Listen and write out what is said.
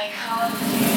I come you?